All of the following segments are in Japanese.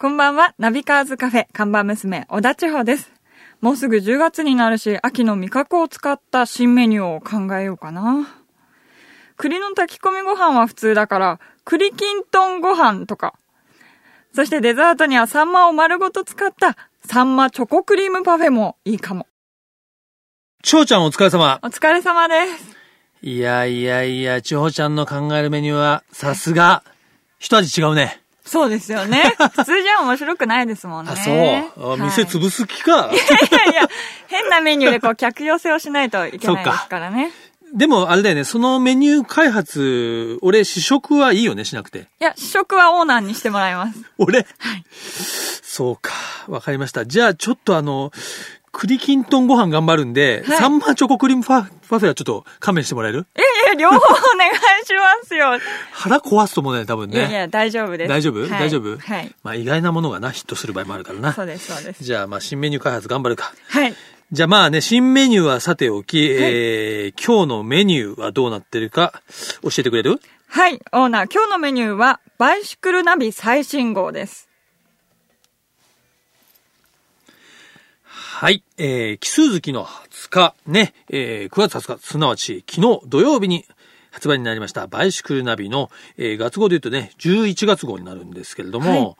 こんばんは、ナビカーズカフェ、看板娘、小田千穂です。もうすぐ10月になるし、秋の味覚を使った新メニューを考えようかな。栗の炊き込みご飯は普通だから、栗きんとんご飯とか。そしてデザートにはサンマを丸ごと使った、サンマチョコクリームパフェもいいかも。ちほちゃんお疲れ様。お疲れ様です。いやいやいや、ちほちゃんの考えるメニューは、さすが、一味違うね。そうですよね。普通じゃ面白くないですもんね。あ、そう。あ店はい潰す気か。いやいや、変なメニューでこう客寄せをしないといけないですからね。でも、あれだよね、そのメニュー開発、俺試食はいいよね、しなくて。いや、試食はオーナーにしてもらいます。俺？そうか。わかりました。じゃあ、ちょっとあの、栗きんとんご飯頑張るんで、はいサンマチョコクリームパフェはちょっと勘弁してもらえる？いやいや、両方お願いしますよ。腹壊すと思うね、多分ね。いやいや、大丈夫です。大丈夫、はい大丈夫？はい。まあ意外なものがな、ヒットする場合もあるからな。そうです、そうです。じゃあ、まあ新メニュー開発頑張るか。はい。じゃあまあね、新メニューはさておき、えー、今日のメニューはどうなってるか教えてくれる？はい、オーナー、今日のメニューは、バイシクルナビ最新号です。はい。えー、奇数月の20日、ね、えー、9月20日、すなわち昨日土曜日に発売になりました、バイシクルナビの、えー、月号で言うとね、11月号になるんですけれども、はい。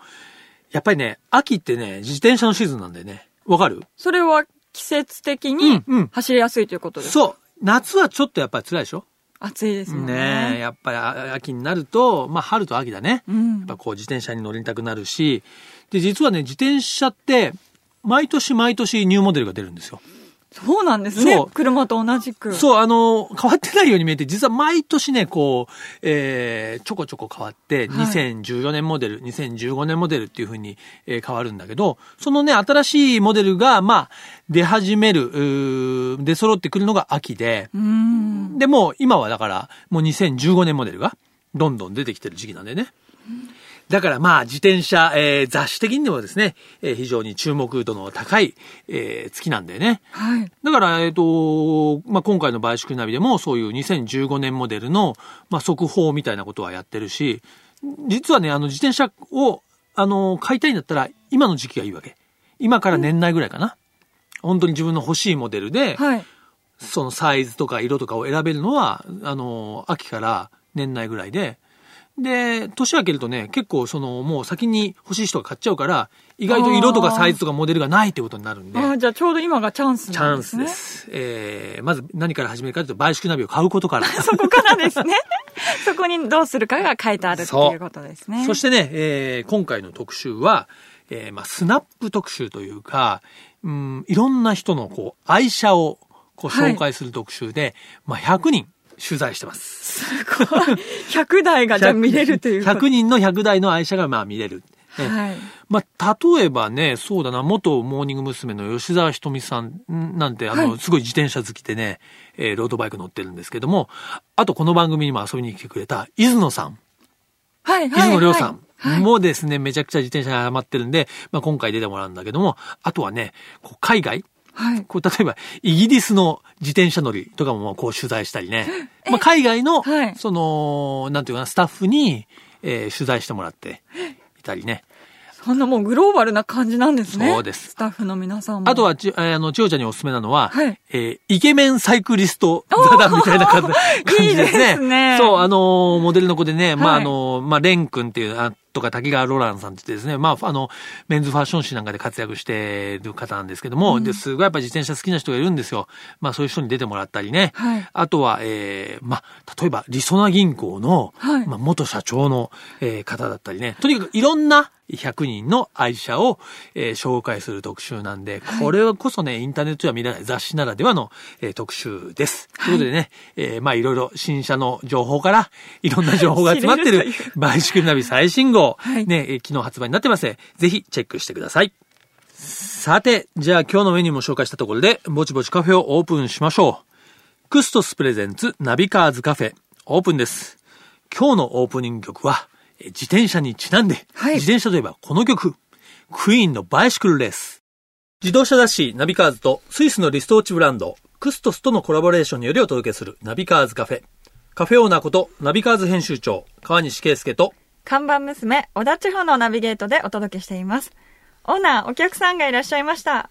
やっぱりね、秋ってね、自転車のシーズンなんでね、わかる？それは季節的にうんうん。走りやすいということです。そう。夏はちょっとやっぱり辛いでしょ？暑いですね。ねえ、やっぱりあ秋になると、まあ春と秋だね。うん。やっぱこう自転車に乗りたくなるし、で、実はね、自転車って、毎年毎年ニューモデルが出るんですよ。そうなんですね。車と同じく。そう、あの、変わってないように見えて、実は毎年ね、こう、えー、ちょこちょこ変わって、はい2014年モデル、2015年モデルっていう風に、えー変わるんだけど、そのね、新しいモデルが、まあ、出始める、出揃ってくるのが秋で。でも、今はだから、もう2015年モデルが、どんどん出てきてる時期なんでね。だからまあ、自転車、えー雑誌的にもですね、えー非常に注目度の高い、えー月なんでね。はい。だから、えっ、と、まあ、今回のバイシクルナビでもそういう2015年モデルの、まあ、速報みたいなことはやってるし、実はね、あの、自転車を、あの、買いたいんだったら、今の時期がいいわけ。今から年内ぐらいかな。本当に自分の欲しいモデルで、はい。そのサイズとか色とかを選べるのは、あの、秋から年内ぐらいで、で、年明けるとね、結構その、もう先に欲しい人が買っちゃうから、意外と色とかサイズとかモデルがないってことになるんで、ああ、じゃあちょうど今がチャンスチャンなんですね。スです。えー、まず何から始めるかというと、バイシクルナビを買うことから。そこからですね。そこにどうするかが書いてあるっていうことですね。そしてね、えー、今回の特集は、えー、まあ、スナップ特集というか、うん、いろんな人のこう、愛車をこうはい紹介する特集で、まあ、100人取材してます。すごい。100台がじゃあ見れるということ。100人の100台の愛車がまあ見れる。ねはい。まあ、例えばね、そうだな、元モーニング娘。の吉沢ひとみさんなんて、あの、はいすごい自転車好きでね、えーロードバイク乗ってるんですけども、あとこの番組にも遊びに来てくれた、伊豆野さん、はい。伊豆野亮さんはい。もですね、めちゃくちゃ自転車にハマってるんで、まあ、今回出てもらうんだけども、あとはね、こう海外、はい。こう、例えば、イギリスの自転車乗りとかも、こう、取材したりね。まあ、海外の、はいその、なんていうかな、スタッフに、えー取材してもらっていたりね。そんなもうグローバルな感じなんですね。そうですスタッフの皆さんも。あとは、ち、えーあの、千代ちゃんにおすすめなのは、はいえーイケメンサイクリスト座談みたいな感じですね。いいですねそう、あのーモデルの子でね、まあ、はいあのーまあ、レン君っていう、あとか、滝川ロランさんって言ってですね、まあ、あの、メンズファッション誌なんかで活躍してる方なんですけども、で、すごいやっぱ自転車好きな人がいるんですよ。まあ、そういう人に出てもらったりね。はいあとは、えーまあ、例えば、りそな銀行の、はいまあ、元社長の、えー方だったりね。とにかくいろんな100人の愛車を、えー紹介する特集なんで、これこそね、インターネットでは見れない雑誌ならではの、えー特集です。ということでね、えーまあいろいろ新車の情報から、いろんな情報が集まってるバイシクルナビ最新号、はいね、えー昨日発売になってますので、ぜひチェックしてください。さて、じゃあ今日のメニューも紹介したところで、ぼちぼちカフェをオープンしましょう。クストスプレゼンツナビカーズカフェ、オープンです。今日のオープニング曲は、え自転車にちなんで、はい自転車といえばこの曲、クイーンのバイシクルレース。自動車雑誌ナビカーズとスイスのリストウォッチブランド、クストスとのコラボレーションによりお届けするナビカーズカフェ。カフェオーナーことナビカーズ編集長、川西圭介と、看板娘、小田地方のナビゲートでお届けしています。オーナー、お客さんがいらっしゃいました。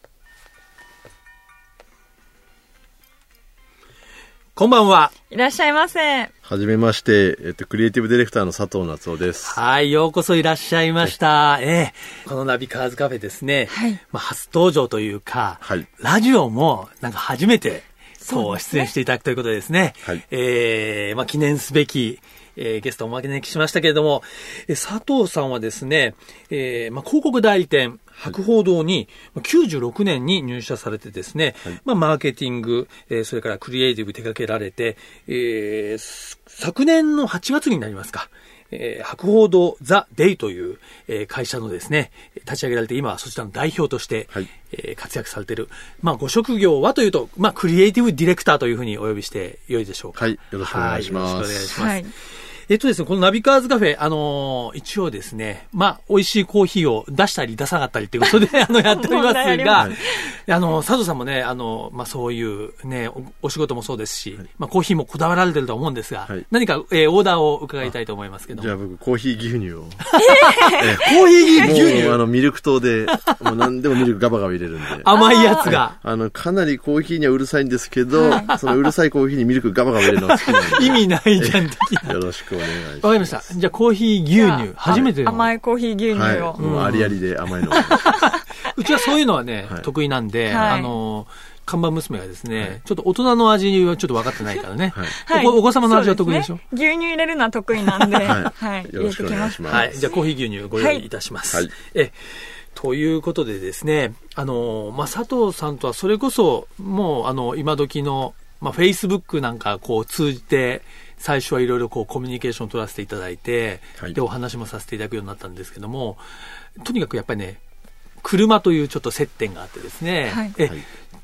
こんばんは。いらっしゃいませ。はじめまして、えっと、クリエイティブディレクターの佐藤夏夫です。はい、ようこそいらっしゃいました。ええこのナビカーズカフェですね。はいまあ、初登場というか、はいラジオもなんか初めて、そう出演していただくということでですね。はいええまあ、記念すべき、えーゲストをおまけにしましたけれども、えー佐藤さんはですね、えーまあ、広告代理店、博報堂に、まあ96年に入社されてですね、まあ、マーケティング、えーそれからクリエイティブ手掛けられて、えーす昨年の8月になりますか、えー博報堂ザ・デイという、えー会社のですね、立ち上げられて今はそちらの代表として、はいえー活躍されている。まあ、ご職業はというと、まあ、クリエイティブディレクターというふうにお呼びしてよいでしょうか。はいよろしくお願いしますはよろしくお願いします。はい。えっとですね、このナビカーズカフェ、あのー一応ですね、まあ、美味しいコーヒーを出したり出さなかったりということで、あの、やっておりますがます、あの、佐藤さんもね、あの、まあ、そういうね、おお仕事もそうですし、まあ、コーヒーもこだわられてると思うんですが、はい何か、えーオーダーを伺いたいと思いますけども。じゃあ僕、コーヒー牛乳を。コーヒー牛乳？あの、ミルク糖で、もう何でもミルクガバガバ入れるんで。甘いやつが。あの、かなりコーヒーにはうるさいんですけど、そのうるさいコーヒーにミルクガバガバ入れるのが好きなんで。意味ないじゃん。よろしくお願いします。わかりました。じゃあ、コーヒー牛乳、初めての。甘いコーヒー牛乳を。はい。もうありありで甘いのを。うちはそういうのはね、はい得意なんで、はいあの、看板娘がですね、ちょっと大人の味はちょっと分かってないからね。はいお子お子様の味は得意でしょ？ね牛乳入れるのは得意なんで、はい。はい。よろしくお願いします。はい。じゃあ、コーヒー牛乳ご用意いたします。はいえ、ということでですね、あの、まあ、佐藤さんとはそれこそ、もう、あの、今時の、まあ、Facebook なんかこう通じて、最初はいろいろこうコミュニケーションを取らせていただいて、はい。で、お話もさせていただくようになったんですけども、とにかくやっぱりね、車というちょっと接点があってですね、はい。えはい。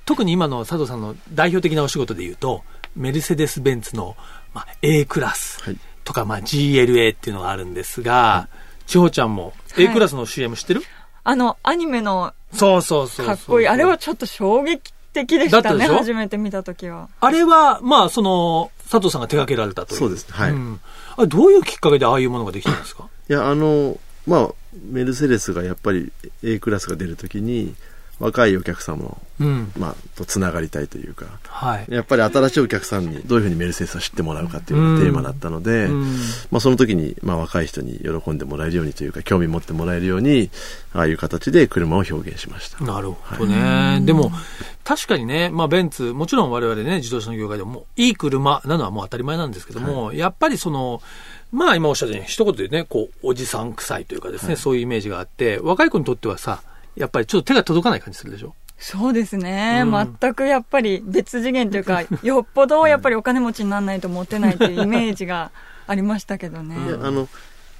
特に今の佐藤さんの代表的なお仕事で言うと、メルセデス・ベンツの、まあ、A クラスはい。とか、まあ、GLA っていうのがあるんですが、千穂ちゃんもはい。A クラスの CM 知ってる、あの、アニメのそうそうそうそう。かっこいい。あれはちょっと衝撃的でしたね、初めて見たときは。あれは、まあ、その、佐藤さんが手掛けられたという。そうです。ねはい。ん。あれどういうきっかけでああいうものができたんですか？いや、あの、まあ、メルセデスがやっぱり A クラスが出るときに、若いお客様を、うん。まあ、とつながりたいというか、はい。やっぱり新しいお客さんにどういうふうにメルセデスを知ってもらうかっていうのがテーマだったので、うんまあその時に、まあ若い人に喜んでもらえるようにというか、興味持ってもらえるように、ああいう形で車を表現しました。なるほどね。でも、確かにね、まあ、ベンツ、もちろん我々ね、自動車の業界でも、いい車なのはもう当たり前なんですけども、やっぱりその、まあ今おっしゃったように、一言でね、こう、おじさん臭いというかですね、そういうイメージがあって、若い子にとってはさ、やっぱりちょっと手が届かない感じするでしょ？そうですね、うん。全くやっぱり別次元というか、よっぽどやっぱりお金持ちにならないと持てないというイメージがありましたけどね。いやあの、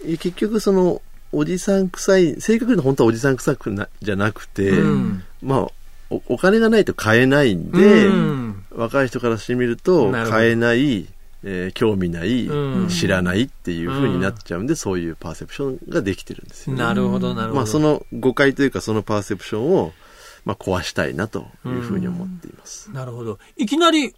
結局その、おじさん臭い、正確に本当はおじさん臭くな、じゃなくて、うん。まあお、お金がないと買えないんで、うん。若い人からしてみると、買えない、えー興味ない、うん知らないっていう風になっちゃうんで、そういうパーセプションができてるんですよね。なるほど、なるほど。まあ、その誤解というか、そのパーセプションを、まあ、壊したいなというふうに思っています。なるほど。いきなり、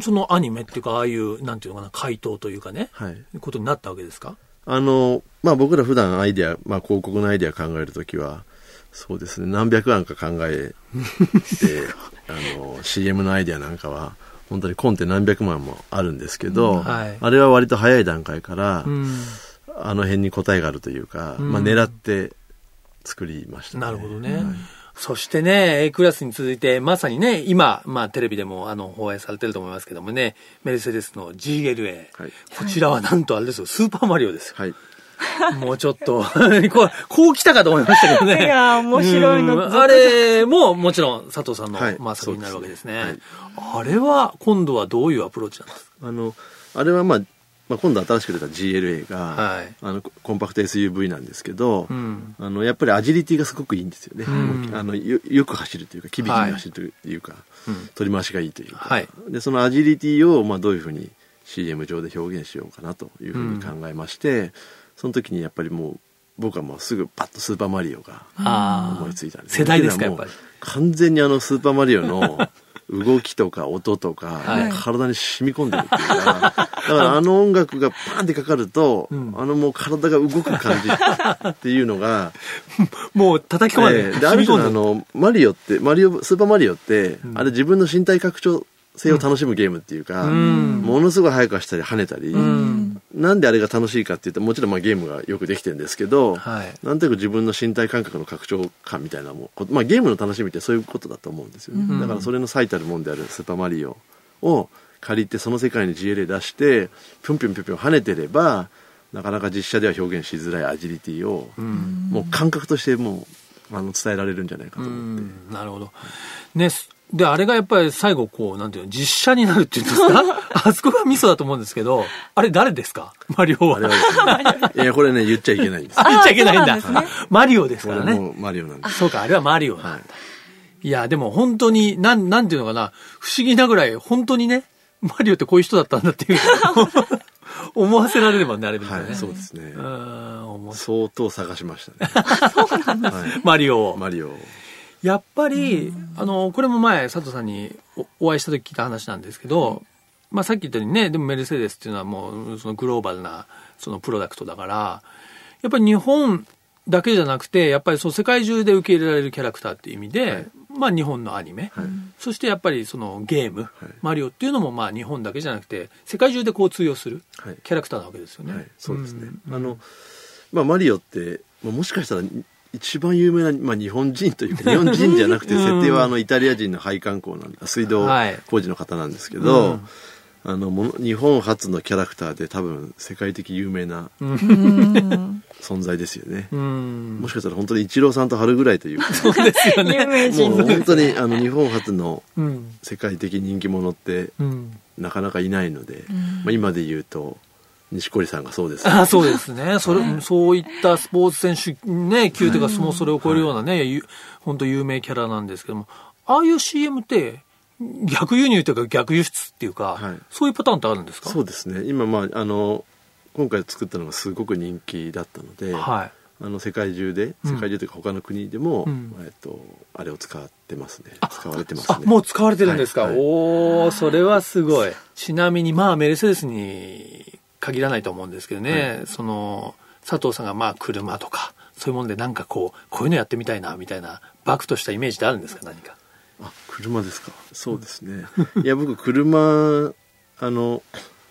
そのアニメっていうか、ああいう、なんていうのかな、回答というかね、はい。ことになったわけですか？あの、まあ、僕ら普段アイデア、まあ、広告のアイデア考えるときは、そうですね、何百案か考えて、あの、CM のアイデアなんかは、本当にコンテ何百万もあるんですけど、うんはいあれは割と早い段階から、うん。あの辺に答えがあるというか、うんまあ、狙って作りましたね。なるほどね。そしてね、A クラスに続いて、まさにね、今、まあテレビでもあの放映されてると思いますけどもね、メルセデスの GLA。はいこちらはなんとあれですよ、スーパーマリオですよ。はい。もうちょっと、こう、こう来たかと思いましたけどね。いやー面白いのうん。あれも、もちろん佐藤さんの、はい。まあ作品になるわけですね。そうですあれは、今度はどういうアプローチなんですか？あの、あれはまあ、まあ、今度新しく出た GLA が、はい。あのコンパクト SUV なんですけど、うん。あのやっぱりアジリティがすごくいいんですよね、ん。あのよよく走るというか機微に走るというか、うん。取り回しがいいというか、はい。でそのアジリティをまあどういうふうに CM 上で表現しようかなというふうに考えまして、その時にやっぱりもう僕はもうすぐパッとスーパーマリオが思いついたんです世代ですか、やっぱり。完全にあのスーパーマリオの動きとか音とか、はい。体に染み込んでるっていうか、だからあの音楽がパーンってかかると、ん。あのもう体が動く感じっていうのが、もう叩き込まれて、ええで、ある種のあの、マリオって、マリオ、スーパーマリオって、あれ自分の身体拡張性を楽しむゲームっていうか、ん。ものすごい速く走ったり跳ねたり、うん。なんであれが楽しいかっていうと、もちろんまあゲームがよくできてるんですけど、はい。なんとなく自分の身体感覚の拡張感みたいなもん、まあゲームの楽しみってそういうことだと思うんですよね。だからそれの最たるもんであるスーパーマリオを借りてその世界に GLA 出して、ぴょんぴょんぴょんぴょん跳ねてれば、なかなか実写では表現しづらいアジリティを、もう感覚としてもう、あの、伝えられるんじゃないかとう思って。ん。なるほど。ね、すで、あれがやっぱり最後こう、なんていうの、実写になるっていうんですか？あそこがミソだと思うんですけど、あれ誰ですか？マリオは。あね、いや、これね、言っちゃいけないんです。あ言っちゃいけないんだ。そうなんマリオですこからね。マリオなんです。そうか、あれはマリオなんだ。はいい、や、でも本当に、なん、なんていうのかな、不思議なぐらい、本当にね、マリオってこういう人だったんだっていう、思わせられればね、あれみたいなね。はい、そうですね相当探しましたね。はいマリオを。マリオ。やっぱり、あの、これも前、佐藤さんにおお会いした時聞いた話なんですけど、まあさっき言ったようにね、でもメルセデスっていうのはもう、そのグローバルな、そのプロダクトだから、やっぱり日本だけじゃなくて、やっぱりその世界中で受け入れられるキャラクターっていう意味で、はい。まあ日本のアニメ、そしてやっぱりそのゲーム、い。マリオっていうのもまあ日本だけじゃなくて、世界中でこう通用するはい。キャラクターなわけですよね。はい、そうですね。ん。あの、まあ、マリオって、まあ、もしかしたら、一番有名な、まあ、日本人というか、日本人じゃなくて、うん設定はあの、イタリア人の配管工なんだ、水道はい工事の方なんですけど、うんあの、もの日本初のキャラクターで多分、世界的有名なうん存在ですよね。うん。もしかしたら本当にイチローさんと春ぐらいというか、そうですよね。有名もう本当にあの、日本初のうん。世界的人気者って、うん。なかなかいないので、まあ、今で言うと、錦織さんがそうです。あそうですね。それ、そういったスポーツ選手、ね、級というか、もうそれを超えるようなね、ゆ本当有名キャラなんですけども、ああいう CM って、逆輸入というか逆輸出っていうか、はい。そういうパターンってあるんですか？そうですね。今まああの今回作ったのがすごく人気だったので、はい。あの世界中でうん。世界中というか他の国でも、うん。えっとあれを使ってますね。あ使われてますあ、ねもう使われてるんですか、はい。はい。おー、それはすごい。ちなみに、まあ、メルセデスに限らないと思うんですけどね、その、佐藤さんがまあ、車とか、そういうもんでなんかこう、こういうのやってみたいな、みたいな、バクとしたイメージってあるんですか？何か。あ車ですか？そうですねいや僕車あの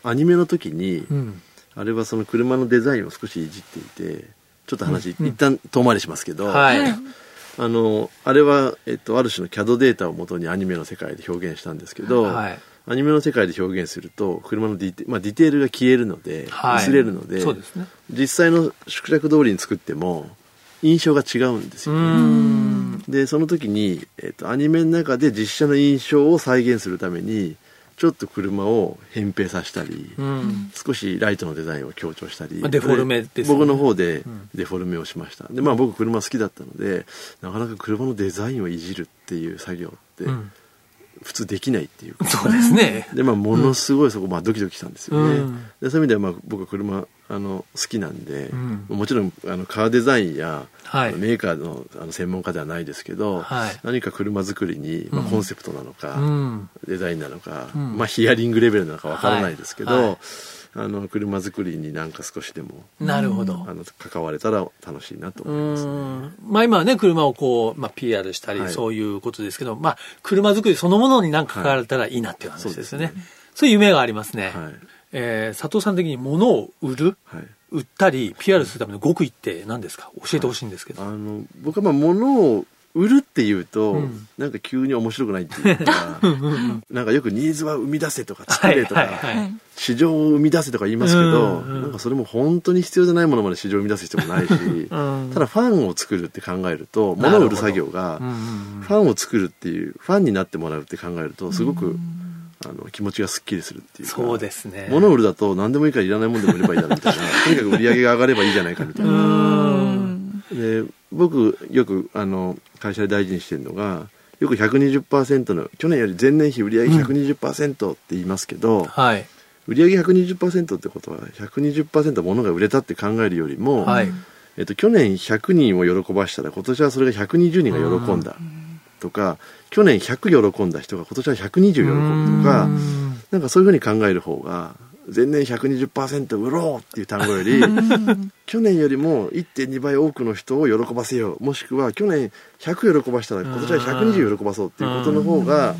アニメの時に、うん。あれはその車のデザインを少しいじっていてちょっと話、うん一旦遠回りしますけど、はい。あのあれは、えっと、ある種の CAD データをもとにアニメの世界で表現したんですけど、はい。アニメの世界で表現すると車のディテ,、まあ、ディテールが消えるので、はい薄れるのでね。実際の縮尺通りに作っても印象が違うんですうよ、ーん。でその時に、えっと、アニメの中で実写の印象を再現するためにちょっと車を扁平させたり、うん。少しライトのデザインを強調したり、まあデフォルメね僕の方でんデフォルメをしましたでまあ僕車好きだったのでなかなか車のデザインをいじるっていう作業ってうん普通できないっていうか、そうですね。でまあものすごいそこ、まあ、ドキドキしたんですよね、うん。でそういう意味ではまあ僕は車あの好きなんで、うん。もちろんあのカーデザインや、はい。メーカーのあの専門家ではないですけど、はい。何か車作りに、まあ、うんコンセプトなのか、うん。デザインなのか、うん。まあ、ヒアリングレベルなのかわからないですけど、はいはいあの車作りになんか少しでもなるほど。あの関われたら楽しいなとう思います、ね。んまあ今はね、車をこう、まあ PR したり、はいそういうことですけど、まあ車作りそのものになんか関われたらいいなっていう話ですよね。はいそうそういう夢がありますね。はいえー佐藤さん的に物を売る、はい売ったり、PR するための極意って何ですか？教えてほしいんですけど。あの僕はまあ物を売るっていうと、うん。なんか急に面白くないっていうかなんかよくニーズは生み出せとか作れとか、はいはいはい。市場を生み出せとか言いますけど、うんうんなんかそれも本当に必要じゃないものまで市場を生み出す必要もないし、ん。ただファンを作るって考えると物を売る作業がうんうんファンを作るっていうファンになってもらうって考えるとすごく、あの気持ちがすっきりするっていうかそうですね。物を売るだと何でもいいからいらないものでも売ればいいだろうみたいな とにかく売り上げが上がればいいじゃないかみたいな。うん。で僕よくあの会社で大事にしてるのがよく120%の去年より前年比売上120%って言いますけど、はい。売上120%ってことは120%物が売れたって考えるよりも、はい。えっと、去年100人を喜ばしたら今年はそれが120人が喜んだ、とか去年100喜んだ人が今年は120喜ぶとかうんなんかそういうふうに考える方が前年120%売ろうっていう単語より去年よりも1.2倍多くの人を喜ばせようもしくは去年100喜ばしたら今年は120喜ばそうっていうことの方が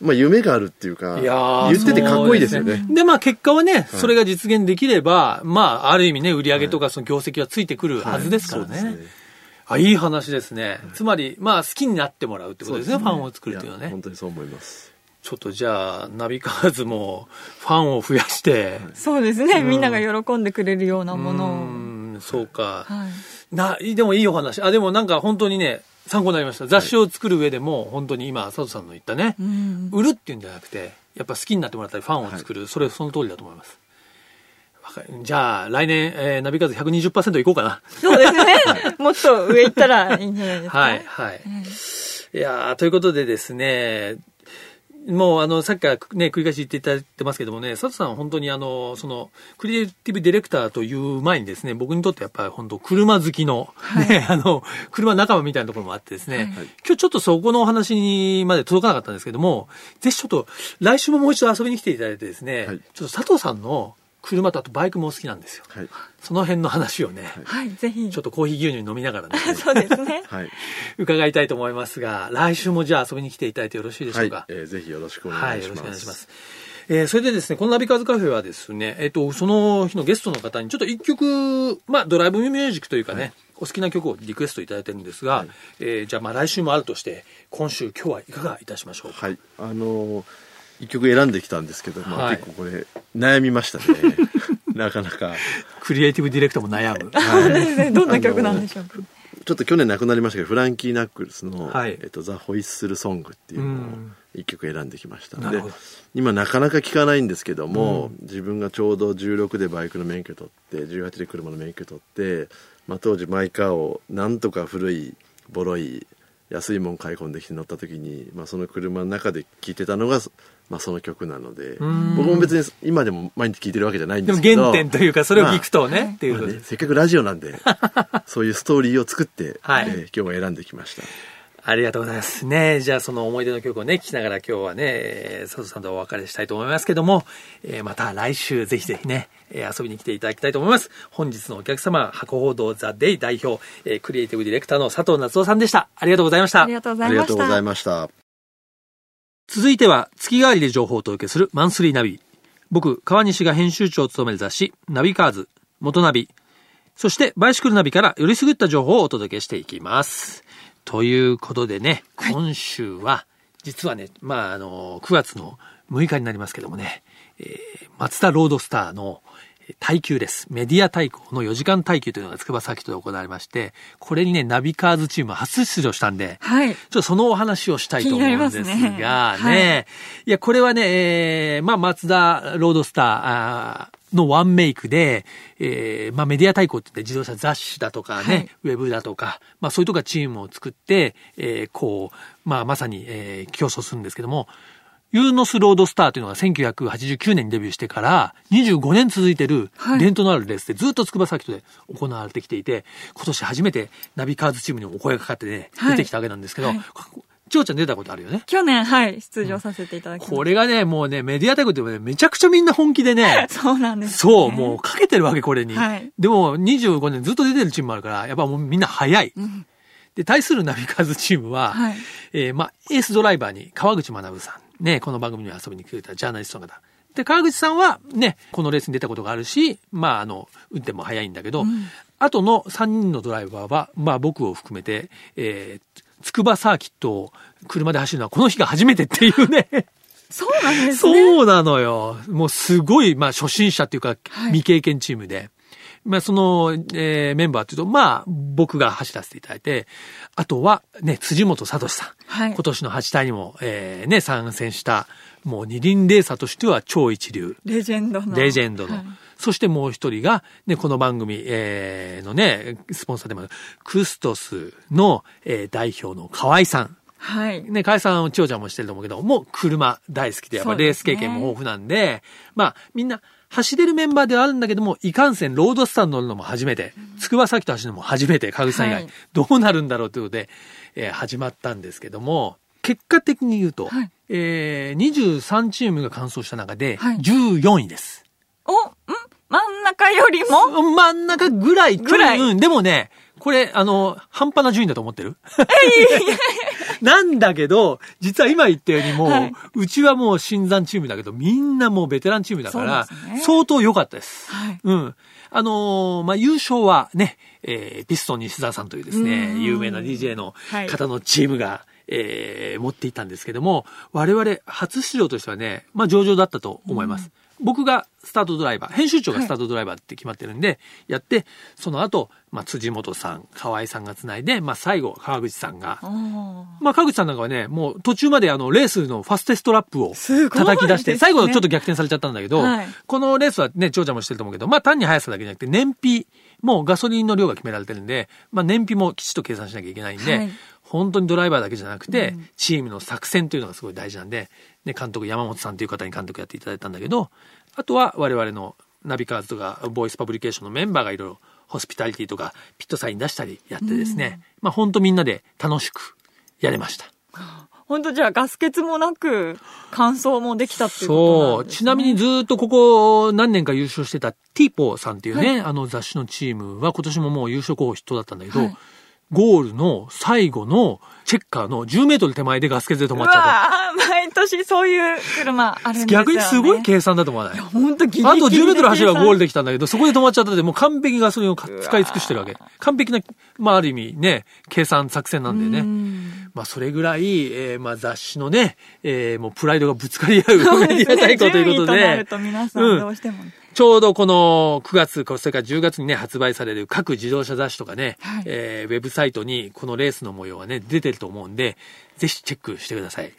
まあ夢があるっていうかいやー言っててかっこいいですよね。で、まあ結果はね、それが実現できれば、まあある意味ね、売り上げとかその業績はついてくるはずですからね。はいそうですあ、いい話ですね。つまり、まあ好きになってもらうってことですね、ファンを作るっていうのはいねや本。当にそう思います。ちょっとじゃあ、ナビカーズもファンを増やして、そうですね。みんなが喜んでくれるようなものを。うん、そうか。はい。な、でもいいお話。あ、でもなんか本当にね、参考になりました。雑誌を作る上でも、本当に今、佐藤さんの言ったね、うん。売るっていうんじゃなくて、やっぱ好きになってもらったり、ファンを作る、それその通りだと思います。じゃあ、来年、えーナビカーズ120%いこうかな。そうですね。もっと上行ったらいいんじゃないですか。はい、はい。いやーということでですね、もうあの、さっきからね、繰り返し言っていただいてますけどもね、佐藤さんは本当にあの、その、クリエイティブディレクターという前にですね、僕にとってやっぱり本当車好きの、ね、あの、車仲間みたいなところもあってですね、今日ちょっとそこのお話にまで届かなかったんですけども、ぜひちょっと来週ももう一度遊びに来ていただいてですね、はい。ちょっと佐藤さんの車とあとバイクもお好きなんですよ。はい。その辺の話をね、はい、ぜひ。ちょっとコーヒー牛乳飲みながらね、そうですね。はい。伺いたいと思いますが、来週もじゃあ遊びに来ていただいてよろしいでしょはいうか。。えーぜひよろしくおはい、願いします。よろしくお願いします。えーそれでですね、このナビカーズカフェはですね、えっ、と、その日のゲストの方にちょっと一曲、まあ、ドライブミュージックというかね、お好きな曲をリクエストいただいてるんですが、はいえーじゃあまあ来週もあるとして、今週、今日はいかがいたしましょうか？はい。あのー一曲選んできたんですけど、まあ、はい結構これ悩みましたね。なかなか。クリエイティブディレクターも悩む。そうですね。どんな曲なんでしょう？か。ちょっと去年亡くなりましたけど、フランキー・ナックルスの、はいえっと、ザ・ホイッスル・ソングっていうのをうん一曲選んできました。でなるほど、今なかなか聞かないんですけども、自分がちょうど16でバイクの免許取って、18で車の免許取って、まあ、当時マイカーをなんとか古い、ボロい、安いもん買い込んできて乗った時に、まあ、その車の中で聴いてたのが、まあ、その曲なので、ん僕も別に今でも毎日聴いてるわけじゃないんでもですけど。原点というか、それを聞くとね、まあっていうねせっかくラジオなんで、そういうストーリーを作って、はいえー今日は選んできました。ありがとうございます。ねじゃあその思い出の曲をね、聴きながら今日はね、えー佐藤さんとお別れしたいと思いますけども、えーまた来週ぜひぜひね、えー遊びに来ていただきたいと思います。本日のお客様、箱報道ザ・デイ代表、えークリエイティブディレクターの佐藤夏夫さんでした。ありがとうございましたあり。がとうござあいました。りがとうございました。続いては月替わりで情報をお届けするマンスリーナビ。僕、川西が編集長を務める雑誌、ナビカーズ、元ナビ、そしてバイシクルナビからよりすぐった情報をお届けしていきます。ということでね、今週は、実はね、まあ、あの、9月の6日になりますけどもね、えー、松田ロードスターのえー耐久です。メディア対抗の4時間耐久というのが筑波サーキットで行われまして、これにね、ナビカーズチーム初出場したんで、はい。ちょっとそのお話をしたいと思うんです気になりますねが、ね。はいいや、これはね、えーまあ、松田ロードスターあーのワンメイクで、えーまあ、メディア対抗って言って自動車雑誌だとかね、はい。ウェブだとか、まあ、そういうとこがチームを作って、えーこう、まあ、まさに、えー競争するんですけども、ユーノスロードスターというのが1989年にデビューしてから25年続いてるはい。伝統のあるレースでずっと筑波サーキットで行われてきていて、今年初めてナビカーズチームにもお声がかかってね、はい。出てきたわけなんですけど、はいちょうちゃん出たことあるよね。去年、はい、出場させていただきました。これがね、もうね、メディア対抗ってね、めちゃくちゃみんな本気でね、そうなんです、ね。そう、もうかけてるわけ、これに。はいでも、25年ずっと出てるチームもあるから、やっぱもうみんな早い。んで、対するナビカーズチームは、はいえーまあ、エースドライバーに川口学さん。ね、この番組に遊びに来てくれたジャーナリストの方。で、川口さんはね、このレースに出たことがあるし、まあ、あの、運転も早いんだけど、あとの3人のドライバーは、まあ、僕を含めて、えー、筑波サーキットを車で走るのはこの日が初めてっていうね。そうなんですね。そうなのよ。もうすごい、まあ初心者っていうか、はい未経験チームで。まあその、えーメンバーっていうと、まあ僕が走らせていただいて、あとはね、辻本聡さん。はい今年の8体にも、えーね、参戦した、もう二輪レーサーとしては超一流。レジェンドの。レジェンドの。はいそしてもう一人が、ね、この番組、えーのね、スポンサーでもある、クストスの、えー代表の河合さん。はい。ね、河合さん、千代ちゃんもしてると思うけど、もう車大好きで、やっぱレース経験も豊富なんで、まあ、みんな走れるメンバーではあるんだけども、いかんせんロードスターに乗るのも初めて、筑波崎と走るのも初めて、川口さん以外、はいどうなるんだろうということで、えー始まったんですけども、結果的に言うと、はい。えー23チームが完走した中で、はい。14位です。お、ん？真ん中よりも？真ん中ぐらい、ぐらい。うん、でもね、これ、あの、半端な順位だと思ってる？なんだけど、実は今言ったようにもう、はい。うちはもう新山チームだけど、みんなもうベテランチームだから、ね。相当良かったです。はい。うん。あのーまあ、優勝はね、えーピストン西澤さんというですね、うん。有名な DJ のはい。方のチームが、えー持っていたんですけども、我々初出場としてはね、まあ、上々だったと思います。僕がスタートドライバー、編集長がスタートドライバーって決まってるんで、やって、その後、まあ、辻本さん、河合さんが繋いで、まあ、最後、川口さんが。まあ、川口さんなんかはね、もう途中まであの、レースのファステストラップを叩き出して、ね最後ちょっと逆転されちゃったんだけど、はい。このレースはね、長者もしてると思うけど、まあ単に速さだけじゃなくて、燃費、もうガソリンの量が決められてるんで、まあ燃費もきちっと計算しなきゃいけないんで、はい本当にドライバーだけじゃなくて、チームの作戦というのがすごい大事なんで、ね、監督、山本さんという方に監督やっていただいたんだけど、あとは我々のナビカーズとか、ボイスパブリケーションのメンバーがいろいろ、ホスピタリティとか、ピットサイン出したりやってですね、まあ本当みんなで楽しくやれました。本当じゃあガス欠もなく、乾燥もできたっていうことそう。なんです、ね。ちなみにずっとここ何年か優勝してたティーポーさんっていうね、あの雑誌のチームは今年ももう優勝候補筆頭だったんだけど、はいゴールの最後のチェッカーの10メートル手前でガス欠で止まっちゃった。毎年そういう車あるんですた。よ、ね。逆にすごい計算だと思わない？本当ギリギリあと10メートル走ればゴールで。できたんだけど、そこで止まっちゃったので、もう完璧にガソリンをか使い尽くしてるわけ。完璧な、まあある意味ね、計算作戦なんだようね。んまあそれぐらい、えーまあ雑誌のね、えーもうプライドがぶつかり合うメディア対抗ということでうしても。ちょうどこの9月、それから10月にね、発売される各自動車雑誌とかね、はいえーウェブサイトにこのレースの模様はね、出てると思うんで、ぜひチェックしてください。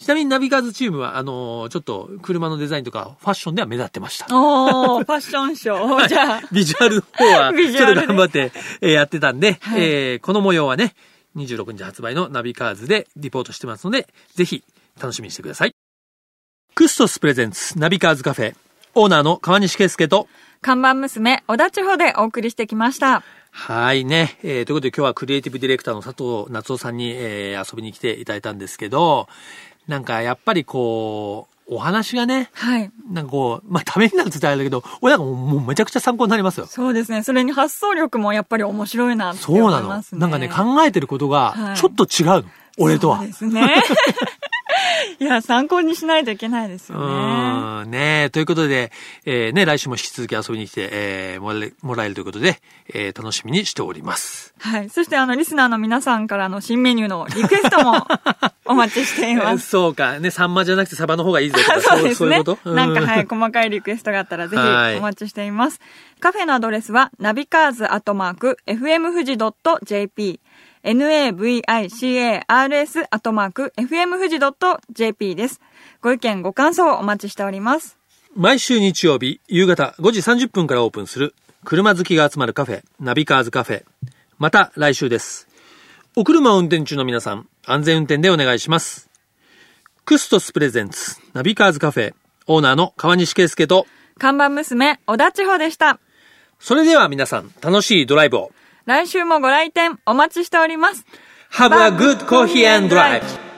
ちなみにナビカーズチームは、あのーちょっと車のデザインとかファッションでは目立ってました。おー、ファッションショー。じゃあ、ビジュアルの方は、ビちょっと頑張って、えーやってたんで、はいえーこの模様はね、26日発売のナビカーズでリポートしてますので、ぜひ楽しみにしてください。クストスプレゼンツナビカーズカフェ、オーナーの川西圭介と、看板娘、小田千穂でお送りしてきました。はいね。えーということで今日はクリエイティブディレクターの佐藤夏夫さんに、えー遊びに来ていただいたんですけど、なんかやっぱりこう、お話がね、はい。なんかこう、まあ、ためになるって言ったらあれだけど、俺なんかもうめちゃくちゃ参考になりますよ。そうですね。それに発想力もやっぱり面白いなって思そうないの。ますね。なんかね、考えてることが、はいちょっと違うの。俺とは。そうですね。いや、参考にしないといけないですうよね。ーん、ねということで、えーね、来週も引き続き遊びに来て、えーもらえもらえるということで、えー楽しみにしております。はい。そしてあの、リスナーの皆さんからの新メニューのリクエストも お待ちしていえーます。そうか。ね、サンマじゃなくてサバの方がいいぞとか、そうですねそういうこと？なんか、はい、い。細かいリクエストがあったらぜはいひお待ちしています。カフェのアドレスは、ナビカーズアットマーク、fm 富士 .jp、navicars アットマーク、fm 富士 .jp です。ご意見、ご感想お待ちしております。毎週日曜日、夕方5時30分からオープンする、車好きが集まるカフェ、ナビカーズカフェ。また来週です。お車を運転中の皆さん、安全運転でお願いします。クストスプレゼンツ、ナビカーズカフェ、オーナーの川西圭介と、看板娘、小田千穂でした。それでは皆さん、楽しいドライブを。来週もご来店お待ちしております。Have a good coffee and drive!